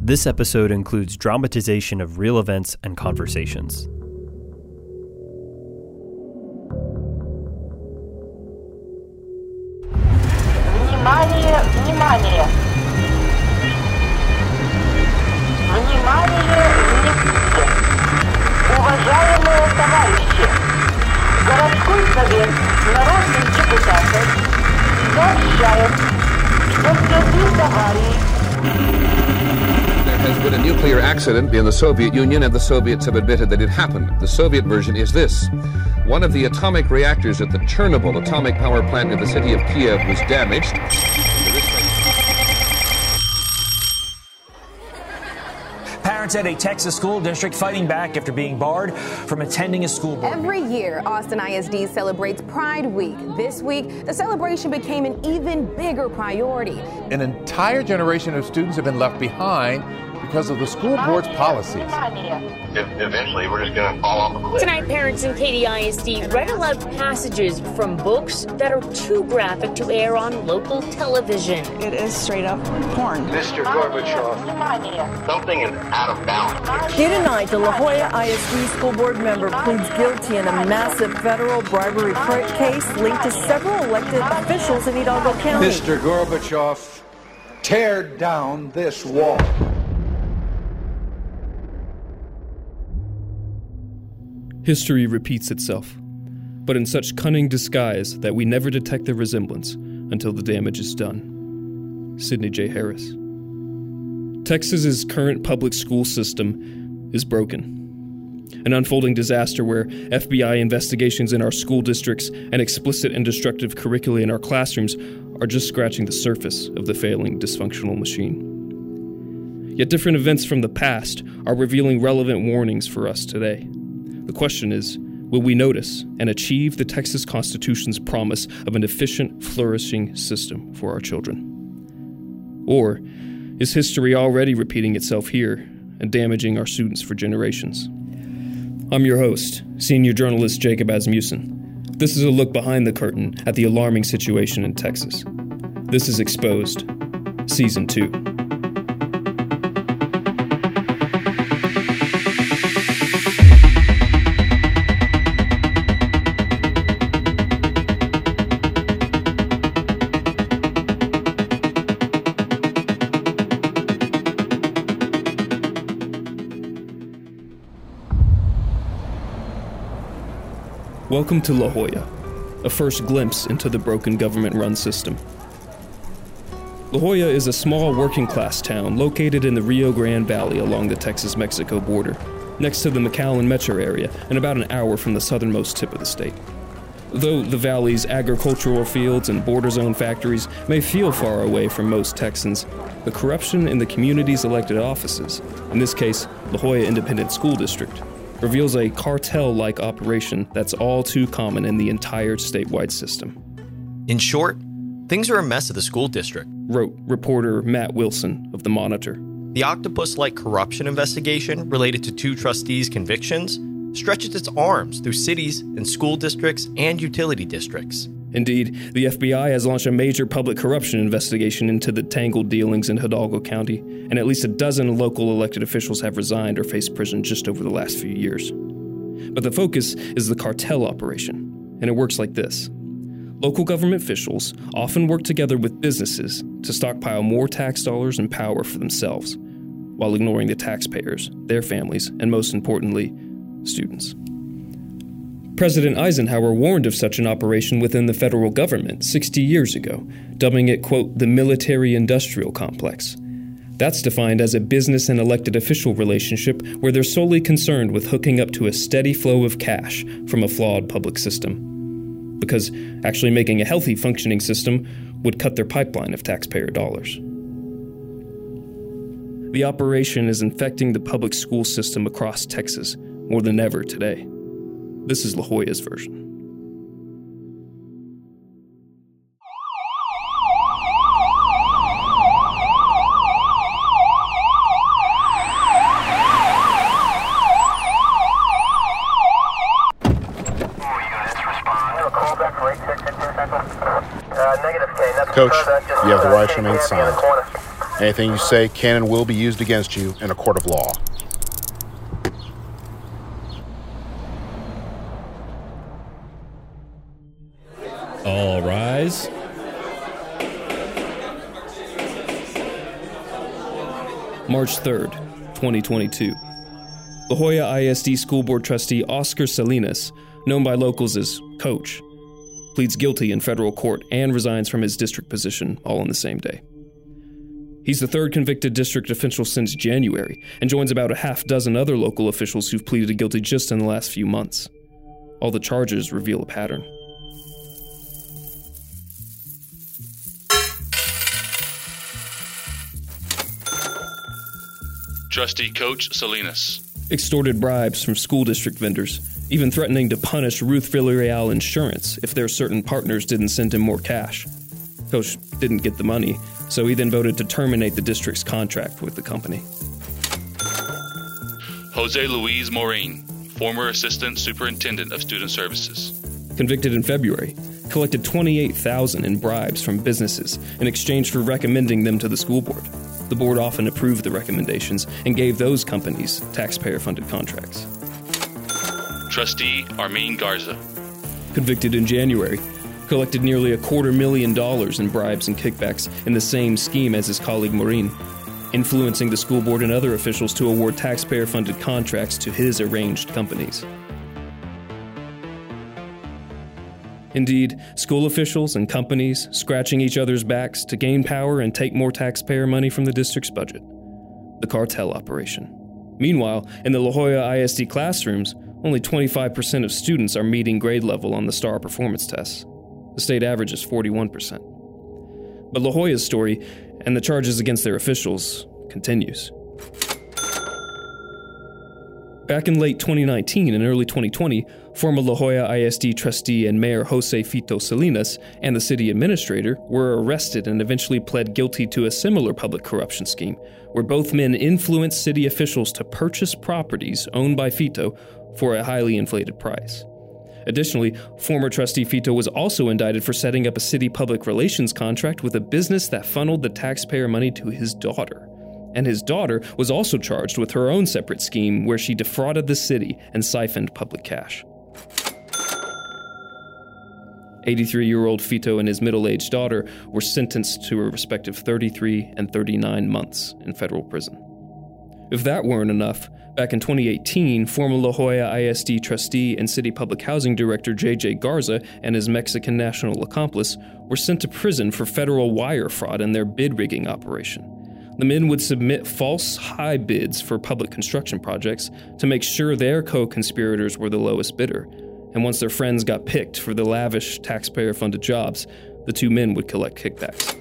This episode includes dramatization of real events and conversations. Внимание, внимание! Внимание, внимание! Уважаемые товарищи! Городской совет народных депутатов сообщает, что в связи с аварией there has been a nuclear accident in the Soviet Union, and the Soviets have admitted that it happened. The Soviet version is this one of the atomic reactors at the Chernobyl atomic power plant in the city of Kiev was damaged. Parents at a Texas school district fighting back after being barred from attending a school board. Every year, Austin ISD celebrates Pride Week. This week, the celebration became an even bigger priority. An entire generation of students have been left behind because of the school board's policies. eventually we're just going to fall off a cliff. Tonight, parents in Katy ISD read aloud passages from books that are too graphic to air on local television. It is straight up porn. Mr. Gorbachev, something is out of balance. Here tonight, the La Joya ISD school board member pleads guilty in a massive federal bribery case linked to several elected officials in Hidalgo County. Mr. Gorbachev, tear down this wall. History repeats itself, but in such cunning disguise that we never detect the resemblance until the damage is done. Sidney J. Harris. Texas's current public school system is broken. An unfolding disaster where FBI investigations in our school districts and explicit and destructive curricula in our classrooms are just scratching the surface of the failing dysfunctional machine. Yet different events from the past are revealing relevant warnings for us today. The question is will we notice and achieve the Texas Constitution's promise of an efficient, flourishing system for our children? Or is history already repeating itself here and damaging our students for generations? I'm your host, senior journalist Jacob Asmussen. This is a look behind the curtain at the alarming situation in Texas. This is Exposed, Season 2. Welcome to La Joya, a first glimpse into the broken government run system. La Joya is a small working class town located in the Rio Grande Valley along the Texas Mexico border, next to the McAllen metro area and about an hour from the southernmost tip of the state. Though the valley's agricultural fields and border zone factories may feel far away from most Texans, the corruption in the community's elected offices, in this case, La Joya Independent School District, reveals a cartel like operation that's all too common in the entire statewide system. In short, things are a mess at the school district, wrote reporter Matt Wilson of The Monitor. The octopus like corruption investigation related to two trustees' convictions stretches its arms through cities and school districts and utility districts. Indeed, the FBI has launched a major public corruption investigation into the tangled dealings in Hidalgo County, and at least a dozen local elected officials have resigned or faced prison just over the last few years. But the focus is the cartel operation, and it works like this. Local government officials often work together with businesses to stockpile more tax dollars and power for themselves, while ignoring the taxpayers, their families, and most importantly, students. President Eisenhower warned of such an operation within the federal government 60 years ago, dubbing it, quote, the military industrial complex. That's defined as a business and elected official relationship where they're solely concerned with hooking up to a steady flow of cash from a flawed public system. Because actually making a healthy functioning system would cut their pipeline of taxpayer dollars. The operation is infecting the public school system across Texas more than ever today. This is La Joya's version. Coach, you have the right to remain silent. Anything you say can and will be used against you in a court of law. Rise. March 3rd, 2022. La Joya ISD School Board trustee Oscar Salinas, known by locals as Coach, pleads guilty in federal court and resigns from his district position all on the same day. He's the third convicted district official since January and joins about a half dozen other local officials who've pleaded guilty just in the last few months. All the charges reveal a pattern. Trustee Coach Salinas. Extorted bribes from school district vendors, even threatening to punish Ruth Villarreal Insurance if their certain partners didn't send him more cash. Coach didn't get the money, so he then voted to terminate the district's contract with the company. Jose Luis Morin, former Assistant Superintendent of Student Services. Convicted in February, collected 28,000 in bribes from businesses in exchange for recommending them to the school board. The board often approved the recommendations and gave those companies taxpayer funded contracts. Trustee Armin Garza. Convicted in January, collected nearly a quarter million dollars in bribes and kickbacks in the same scheme as his colleague Morin, influencing the school board and other officials to award taxpayer funded contracts to his arranged companies. Indeed, school officials and companies scratching each other's backs to gain power and take more taxpayer money from the district's budget. The cartel operation. Meanwhile, in the La Joya ISD classrooms, only 25% of students are meeting grade level on the STAAR performance tests. The state average is 41%. But La Joya's story and the charges against their officials continues. Back in late 2019 and early 2020, former La Joya ISD trustee and mayor Jose Fito Salinas and the city administrator were arrested and eventually pled guilty to a similar public corruption scheme, where both men influenced city officials to purchase properties owned by Fito for a highly inflated price. Additionally, former trustee Fito was also indicted for setting up a city public relations contract with a business that funneled the taxpayer money to his daughter and his daughter was also charged with her own separate scheme where she defrauded the city and siphoned public cash. 83 year old Fito and his middle aged daughter were sentenced to a respective 33 and 39 months in federal prison. If that weren't enough, back in 2018, former La Joya ISD trustee and city public housing director J.J. Garza and his Mexican national accomplice were sent to prison for federal wire fraud in their bid rigging operation. The men would submit false high bids for public construction projects to make sure their co conspirators were the lowest bidder. And once their friends got picked for the lavish taxpayer funded jobs, the two men would collect kickbacks.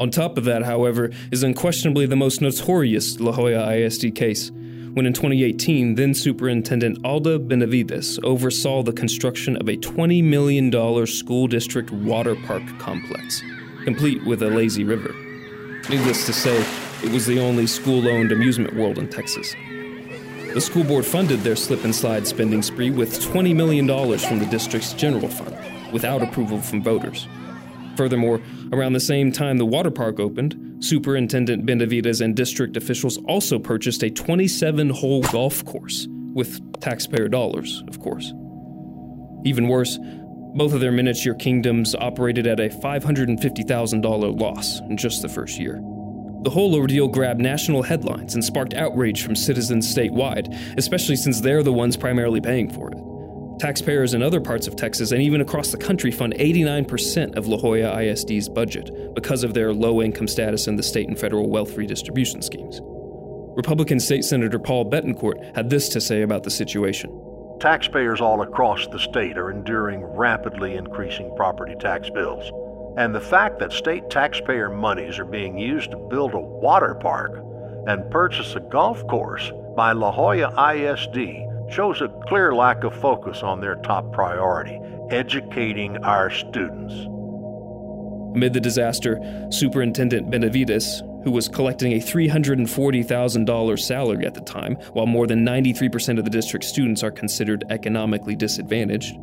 On top of that, however, is unquestionably the most notorious La Joya ISD case when in 2018, then Superintendent Alda Benavides oversaw the construction of a $20 million school district water park complex, complete with a lazy river. Needless to say, it was the only school owned amusement world in Texas. The school board funded their slip and slide spending spree with $20 million from the district's general fund, without approval from voters. Furthermore, around the same time the water park opened, Superintendent Benavides and district officials also purchased a 27 hole golf course, with taxpayer dollars, of course. Even worse, both of their miniature kingdoms operated at a $550,000 loss in just the first year. The whole ordeal grabbed national headlines and sparked outrage from citizens statewide, especially since they're the ones primarily paying for it. Taxpayers in other parts of Texas and even across the country fund 89% of La Joya ISD's budget because of their low income status in the state and federal wealth redistribution schemes. Republican State Senator Paul Bettencourt had this to say about the situation. Taxpayers all across the state are enduring rapidly increasing property tax bills. And the fact that state taxpayer monies are being used to build a water park and purchase a golf course by La Joya ISD shows a clear lack of focus on their top priority educating our students. Amid the disaster, Superintendent Benavides, who was collecting a $340,000 salary at the time, while more than 93% of the district's students are considered economically disadvantaged,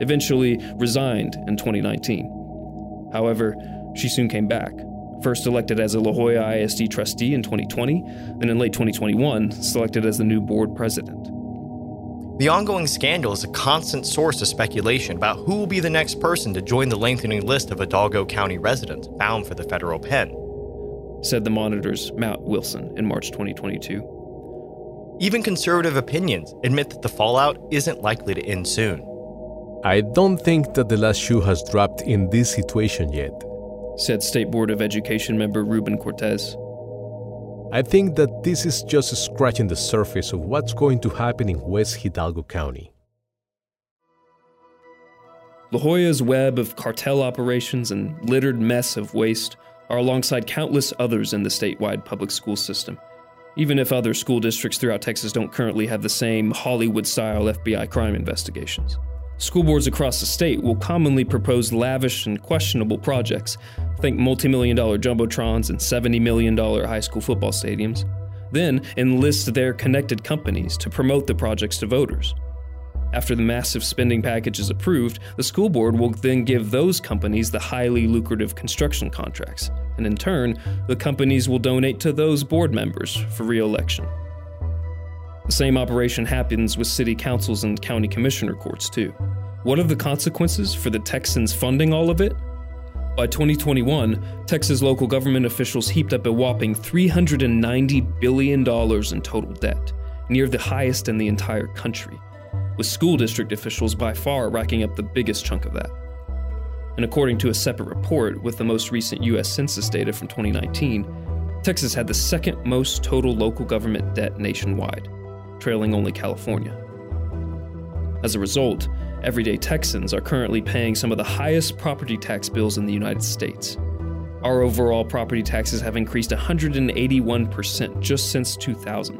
eventually resigned in 2019. However, she soon came back, first elected as a La Joya ISD trustee in 2020, then in late 2021, selected as the new board president. The ongoing scandal is a constant source of speculation about who will be the next person to join the lengthening list of Hidalgo County residents bound for the federal pen, said the Monitor's Matt Wilson in March 2022. Even conservative opinions admit that the fallout isn't likely to end soon. I don't think that the last shoe has dropped in this situation yet, said State Board of Education member Ruben Cortez. I think that this is just scratching the surface of what's going to happen in West Hidalgo County. La Joya's web of cartel operations and littered mess of waste are alongside countless others in the statewide public school system even if other school districts throughout Texas don't currently have the same Hollywood style FBI crime investigations. School boards across the state will commonly propose lavish and questionable projects, think multi million dollar jumbotrons and $70 million high school football stadiums, then enlist their connected companies to promote the projects to voters. After the massive spending package is approved, the school board will then give those companies the highly lucrative construction contracts, and in turn, the companies will donate to those board members for re election. The same operation happens with city councils and county commissioner courts, too. What are the consequences for the Texans funding all of it? By 2021, Texas local government officials heaped up a whopping $390 billion in total debt, near the highest in the entire country with school district officials by far racking up the biggest chunk of that. And according to a separate report with the most recent U.S. Census data from 2019, Texas had the second most total local government debt nationwide, trailing only California. As a result, everyday Texans are currently paying some of the highest property tax bills in the United States. Our overall property taxes have increased 181% just since 2000,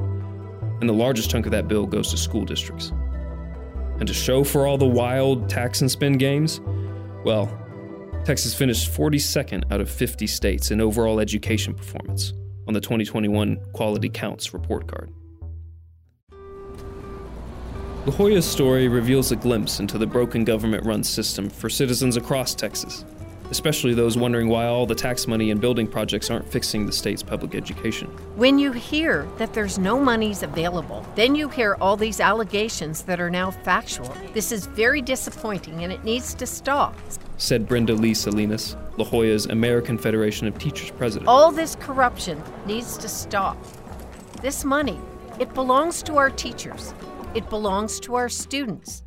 and the largest chunk of that bill goes to school districts. And to show for all the wild tax and spend games, well, Texas finished 42nd out of 50 states in overall education performance on the 2021 Quality Counts report card. La Joya's story reveals a glimpse into the broken government run system for citizens across Texas especially those wondering why all the tax money and building projects aren't fixing the state's public education. When you hear that there's no monies available, then you hear all these allegations that are now factual. This is very disappointing and it needs to stop. Said Brenda Lee Salinas, La Joya's American Federation of Teachers president. All this corruption needs to stop. This money, it belongs to our teachers. It belongs to our students.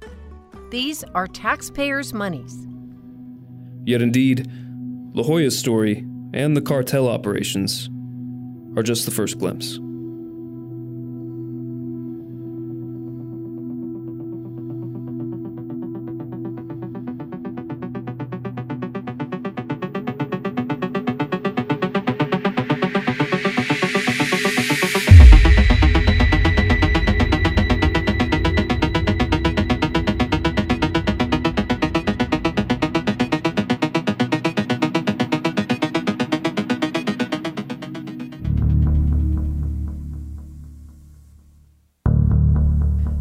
These are taxpayers' monies. Yet indeed, La Joya's story and the cartel operations are just the first glimpse.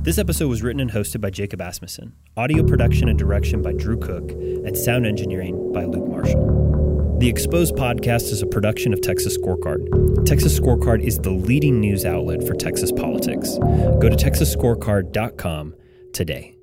This episode was written and hosted by Jacob Asmussen, audio production and direction by Drew Cook, and sound engineering by Luke Marshall. The Exposed podcast is a production of Texas Scorecard. Texas Scorecard is the leading news outlet for Texas politics. Go to texasscorecard.com today.